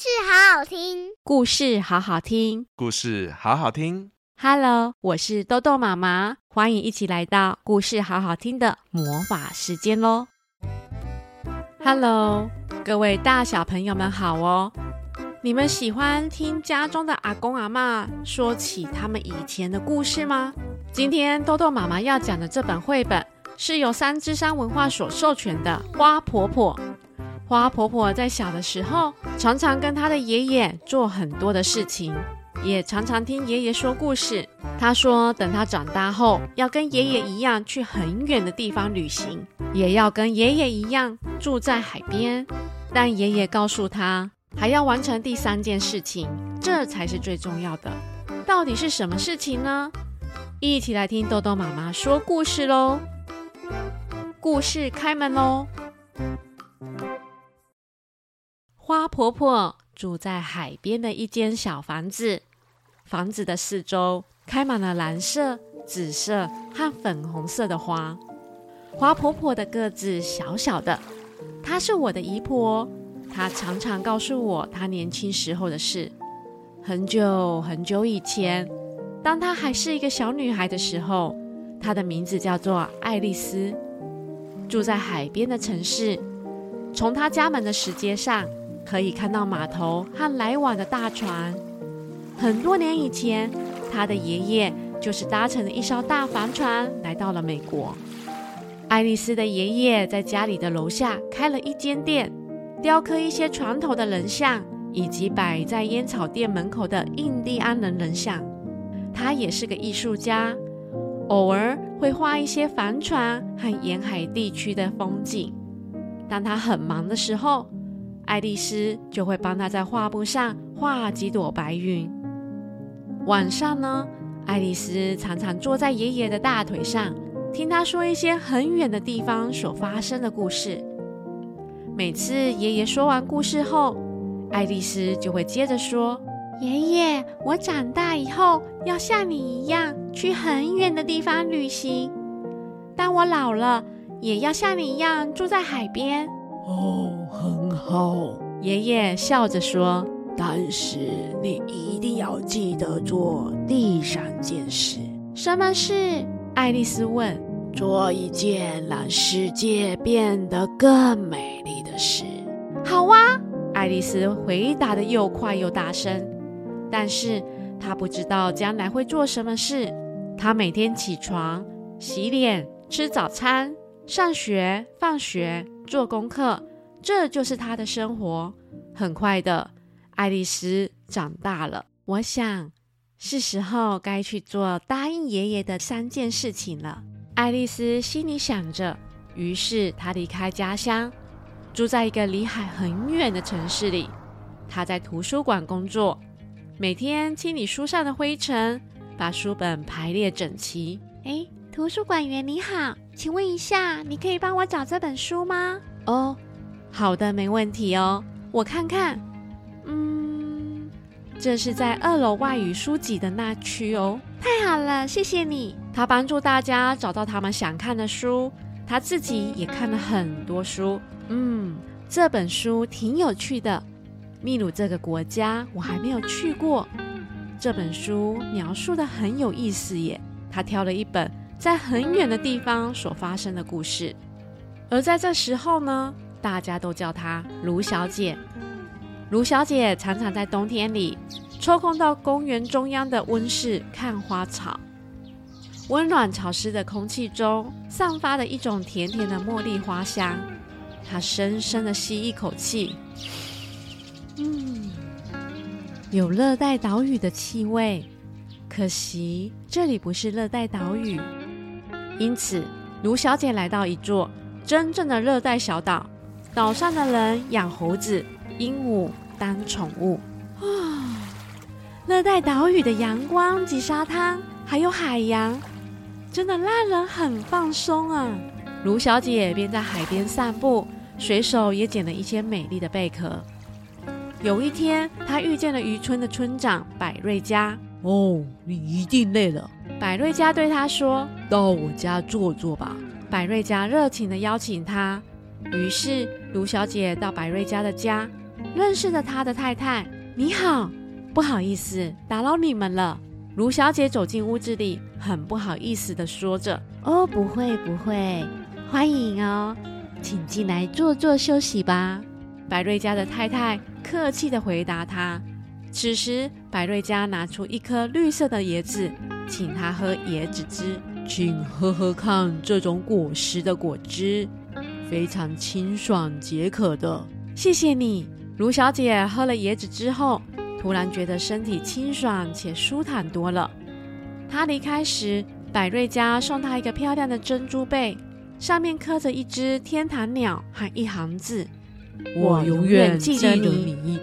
事好好听，故事好好听，故事好好听。Hello，我是豆豆妈妈，欢迎一起来到故事好好听的魔法时间喽。Hello，各位大小朋友们好哦！你们喜欢听家中的阿公阿妈说起他们以前的故事吗？今天豆豆妈妈要讲的这本绘本是由三之山文化所授权的《花婆婆》。花婆婆在小的时候，常常跟她的爷爷做很多的事情，也常常听爷爷说故事。她说，等她长大后，要跟爷爷一样去很远的地方旅行，也要跟爷爷一样住在海边。但爷爷告诉她，还要完成第三件事情，这才是最重要的。到底是什么事情呢？一起来听豆豆妈妈说故事喽！故事开门喽！花婆婆住在海边的一间小房子，房子的四周开满了蓝色、紫色和粉红色的花。花婆婆的个子小小的，她是我的姨婆，她常常告诉我她年轻时候的事。很久很久以前，当她还是一个小女孩的时候，她的名字叫做爱丽丝，住在海边的城市。从她家门的石阶上，可以看到码头和来往的大船。很多年以前，他的爷爷就是搭乘了一艘大帆船来到了美国。爱丽丝的爷爷在家里的楼下开了一间店，雕刻一些船头的人像，以及摆在烟草店门口的印第安人人像。他也是个艺术家，偶尔会画一些帆船和沿海地区的风景。当他很忙的时候，爱丽丝就会帮她在画布上画几朵白云。晚上呢，爱丽丝常常坐在爷爷的大腿上，听他说一些很远的地方所发生的故事。每次爷爷说完故事后，爱丽丝就会接着说：“爷爷，我长大以后要像你一样去很远的地方旅行。当我老了，也要像你一样住在海边。”哦，很好，爷爷笑着说。但是你一定要记得做第三件事。什么事？爱丽丝问。做一件让世界变得更美丽的事。好啊，爱丽丝回答的又快又大声。但是她不知道将来会做什么事。她每天起床、洗脸、吃早餐、上学、放学。做功课，这就是她的生活。很快的，爱丽丝长大了。我想，是时候该去做答应爷爷的三件事情了。爱丽丝心里想着，于是她离开家乡，住在一个离海很远的城市里。她在图书馆工作，每天清理书上的灰尘，把书本排列整齐。哎，图书馆员你好。请问一下，你可以帮我找这本书吗？哦，好的，没问题哦。我看看，嗯，这是在二楼外语书籍的那区哦。太好了，谢谢你。他帮助大家找到他们想看的书，他自己也看了很多书。嗯，这本书挺有趣的。秘鲁这个国家我还没有去过，这本书描述得很有意思耶。他挑了一本。在很远的地方所发生的故事，而在这时候呢，大家都叫她卢小姐。卢小姐常常在冬天里抽空到公园中央的温室看花草。温暖潮湿的空气中散发着一种甜甜的茉莉花香。她深深的吸一口气，嗯，有热带岛屿的气味。可惜这里不是热带岛屿。因此，卢小姐来到一座真正的热带小岛，岛上的人养猴子、鹦鹉当宠物。啊，热带岛屿的阳光及沙滩，还有海洋，真的让人很放松啊！卢小姐便在海边散步，随手也捡了一些美丽的贝壳。有一天，她遇见了渔村的村长百瑞佳。哦，你一定累了。百瑞佳对她说：“到我家坐坐吧。”百瑞佳热情地邀请他。于是卢小姐到百瑞家的家，认识了他的太太。你好，不好意思打扰你们了。卢小姐走进屋子里，很不好意思的说着：“哦，不会不会，欢迎哦，请进来坐坐休息吧。”百瑞家的太太客气的回答他。此时，百瑞家拿出一颗绿色的椰子，请他喝椰子汁，请喝喝看这种果实的果汁，非常清爽解渴的。谢谢你，卢小姐喝了椰子之后，突然觉得身体清爽且舒坦多了。她离开时，百瑞家送她一个漂亮的珍珠贝，上面刻着一只天堂鸟和一行字：“我永远记得你。”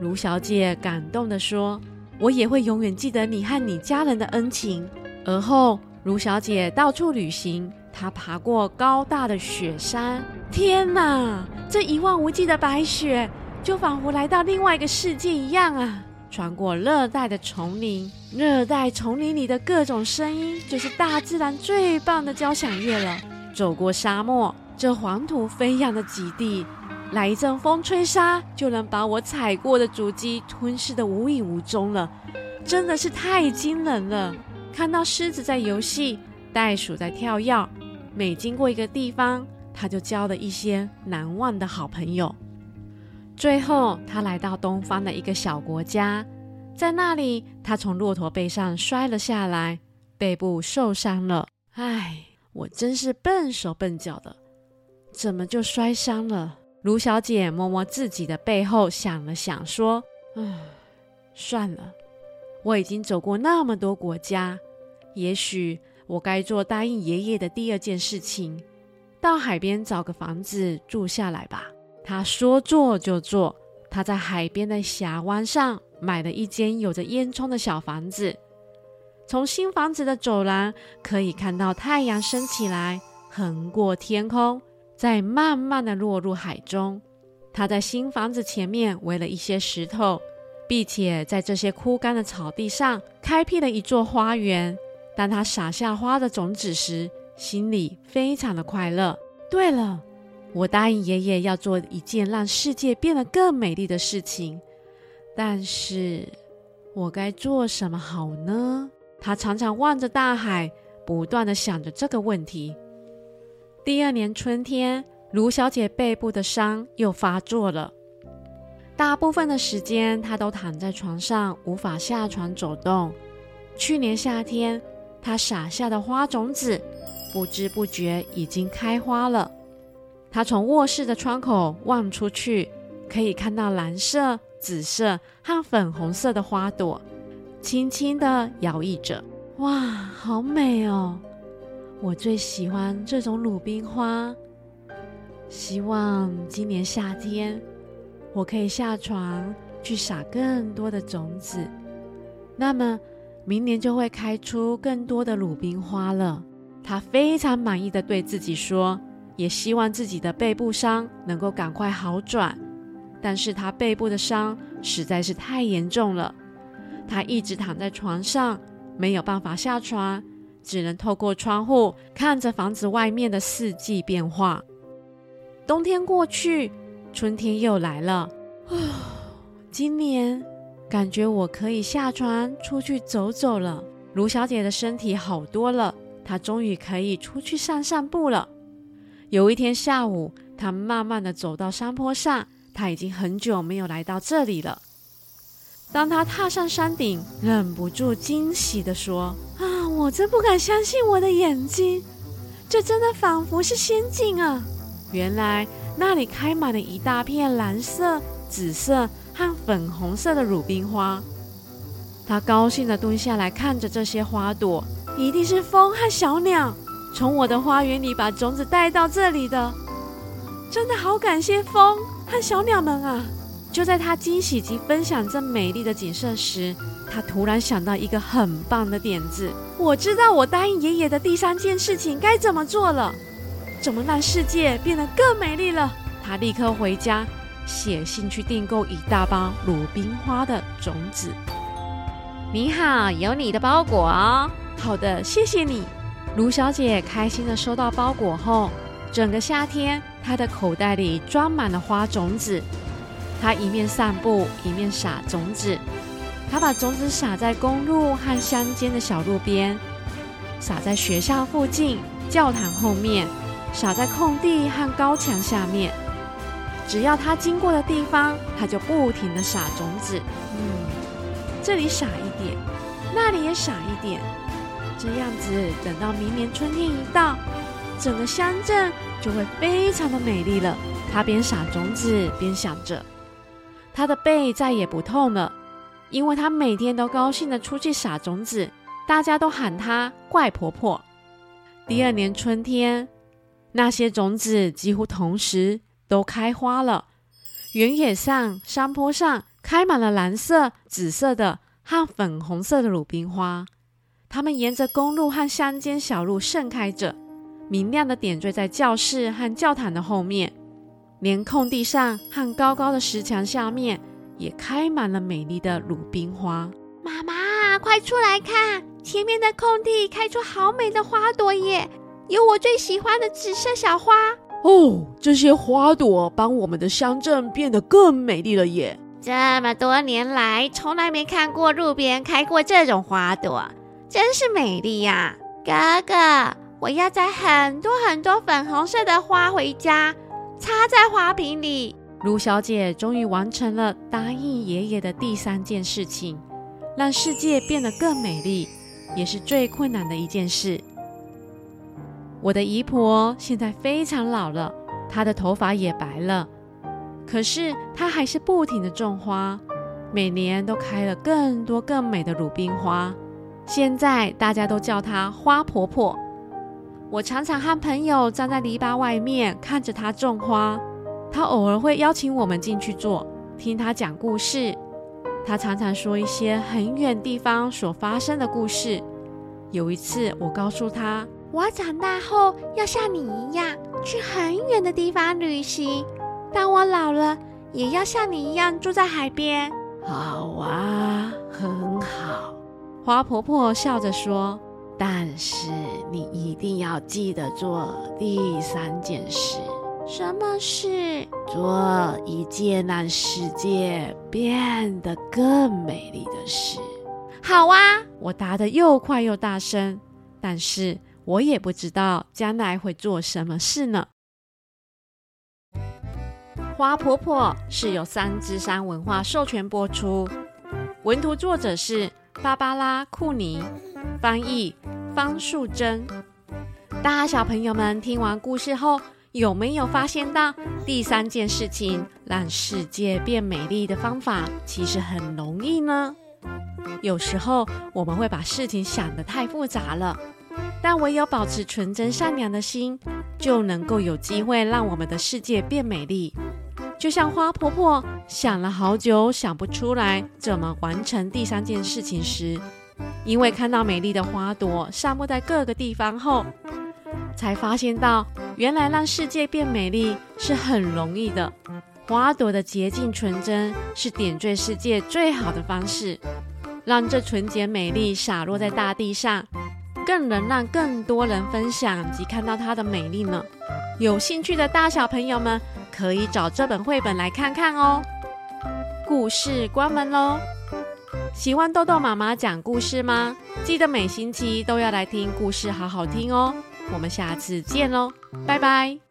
卢小姐感动地说：“我也会永远记得你和你家人的恩情。”而后，卢小姐到处旅行，他爬过高大的雪山。天哪，这一望无际的白雪，就仿佛来到另外一个世界一样啊！穿过热带的丛林，热带丛林里的各种声音，就是大自然最棒的交响乐了。走过沙漠，这黄土飞扬的极地。来一阵风吹沙，就能把我踩过的足迹吞噬的无影无踪了，真的是太惊人了！看到狮子在游戏，袋鼠在跳跃，每经过一个地方，他就交了一些难忘的好朋友。最后，他来到东方的一个小国家，在那里，他从骆驼背上摔了下来，背部受伤了。唉，我真是笨手笨脚的，怎么就摔伤了？卢小姐摸摸自己的背后，想了想，说：“唉，算了，我已经走过那么多国家，也许我该做答应爷爷的第二件事情，到海边找个房子住下来吧。”他说做就做，他在海边的峡湾上买了一间有着烟囱的小房子。从新房子的走廊可以看到太阳升起来，横过天空。再慢慢的落入海中。他在新房子前面围了一些石头，并且在这些枯干的草地上开辟了一座花园。当他撒下花的种子时，心里非常的快乐。对了，我答应爷爷要做一件让世界变得更美丽的事情，但是我该做什么好呢？他常常望着大海，不断的想着这个问题。第二年春天，卢小姐背部的伤又发作了。大部分的时间，她都躺在床上，无法下床走动。去年夏天，他撒下的花种子，不知不觉已经开花了。他从卧室的窗口望出去，可以看到蓝色、紫色和粉红色的花朵，轻轻地摇曳着。哇，好美哦！我最喜欢这种鲁冰花，希望今年夏天我可以下床去撒更多的种子，那么明年就会开出更多的鲁冰花了。他非常满意的对自己说，也希望自己的背部伤能够赶快好转，但是他背部的伤实在是太严重了，他一直躺在床上，没有办法下床。只能透过窗户看着房子外面的四季变化。冬天过去，春天又来了。哦，今年感觉我可以下床出去走走了。卢小姐的身体好多了，她终于可以出去散散步了。有一天下午，她慢慢地走到山坡上，她已经很久没有来到这里了。当她踏上山顶，忍不住惊喜地说：“啊！”我真不敢相信我的眼睛，这真的仿佛是仙境啊！原来那里开满了一大片蓝色、紫色和粉红色的鲁冰花。他高兴地蹲下来看着这些花朵，一定是风和小鸟从我的花园里把种子带到这里的。真的好感谢风和小鸟们啊！就在他惊喜及分享这美丽的景色时，他突然想到一个很棒的点子，我知道我答应爷爷的第三件事情该怎么做了，怎么让世界变得更美丽了。他立刻回家写信去订购一大包鲁冰花的种子。你好，有你的包裹哦。好的，谢谢你。卢小姐开心地收到包裹后，整个夏天她的口袋里装满了花种子。她一面散步，一面撒种子。她把种子撒在公路和乡间的小路边，撒在学校附近、教堂后面，撒在空地和高墙下面。只要它经过的地方，它就不停的撒种子。嗯，这里撒一点，那里也撒一点。这样子，等到明年春天一到，整个乡镇就会非常的美丽了。他边撒种子边想着，他的背再也不痛了。因为它每天都高兴的出去撒种子，大家都喊它怪婆婆。第二年春天，那些种子几乎同时都开花了。原野上、山坡上开满了蓝色、紫色的和粉红色的鲁冰花，它们沿着公路和乡间小路盛开着，明亮的点缀在教室和教堂的后面，连空地上和高高的石墙下面。也开满了美丽的鲁冰花。妈妈，快出来看，前面的空地开出好美的花朵耶！有我最喜欢的紫色小花。哦，这些花朵帮我们的乡镇变得更美丽了耶！这么多年来，从来没看过路边开过这种花朵，真是美丽呀！哥哥，我要摘很多很多粉红色的花回家，插在花瓶里。卢小姐终于完成了答应爷爷的第三件事情，让世界变得更美丽，也是最困难的一件事。我的姨婆现在非常老了，她的头发也白了，可是她还是不停地种花，每年都开了更多更美的鲁冰花。现在大家都叫她花婆婆。我常常和朋友站在篱笆外面，看着她种花。她偶尔会邀请我们进去坐，听她讲故事。她常常说一些很远地方所发生的故事。有一次，我告诉她，我长大后要像你一样去很远的地方旅行。当我老了，也要像你一样住在海边。好啊，很好。花婆婆笑着说：“但是你一定要记得做第三件事。”什么事？做一件让世界变得更美丽的事。好啊，我答得又快又大声，但是我也不知道将来会做什么事呢。花婆婆是由三只山文化授权播出，文图作者是芭芭拉·库尼，翻译方素珍。大小朋友们听完故事后，有没有发现到第三件事情让世界变美丽的方法其实很容易呢？有时候我们会把事情想得太复杂了，但唯有保持纯真善良的心，就能够有机会让我们的世界变美丽。就像花婆婆想了好久想不出来怎么完成第三件事情时，因为看到美丽的花朵散布在各个地方后，才发现到。原来让世界变美丽是很容易的，花朵的洁净纯真是点缀世界最好的方式，让这纯洁美丽洒落在大地上，更能让更多人分享及看到它的美丽呢。有兴趣的大小朋友们可以找这本绘本来看看哦。故事关门喽！喜欢豆豆妈妈讲故事吗？记得每星期都要来听故事，好好听哦。我们下次见喽，拜拜。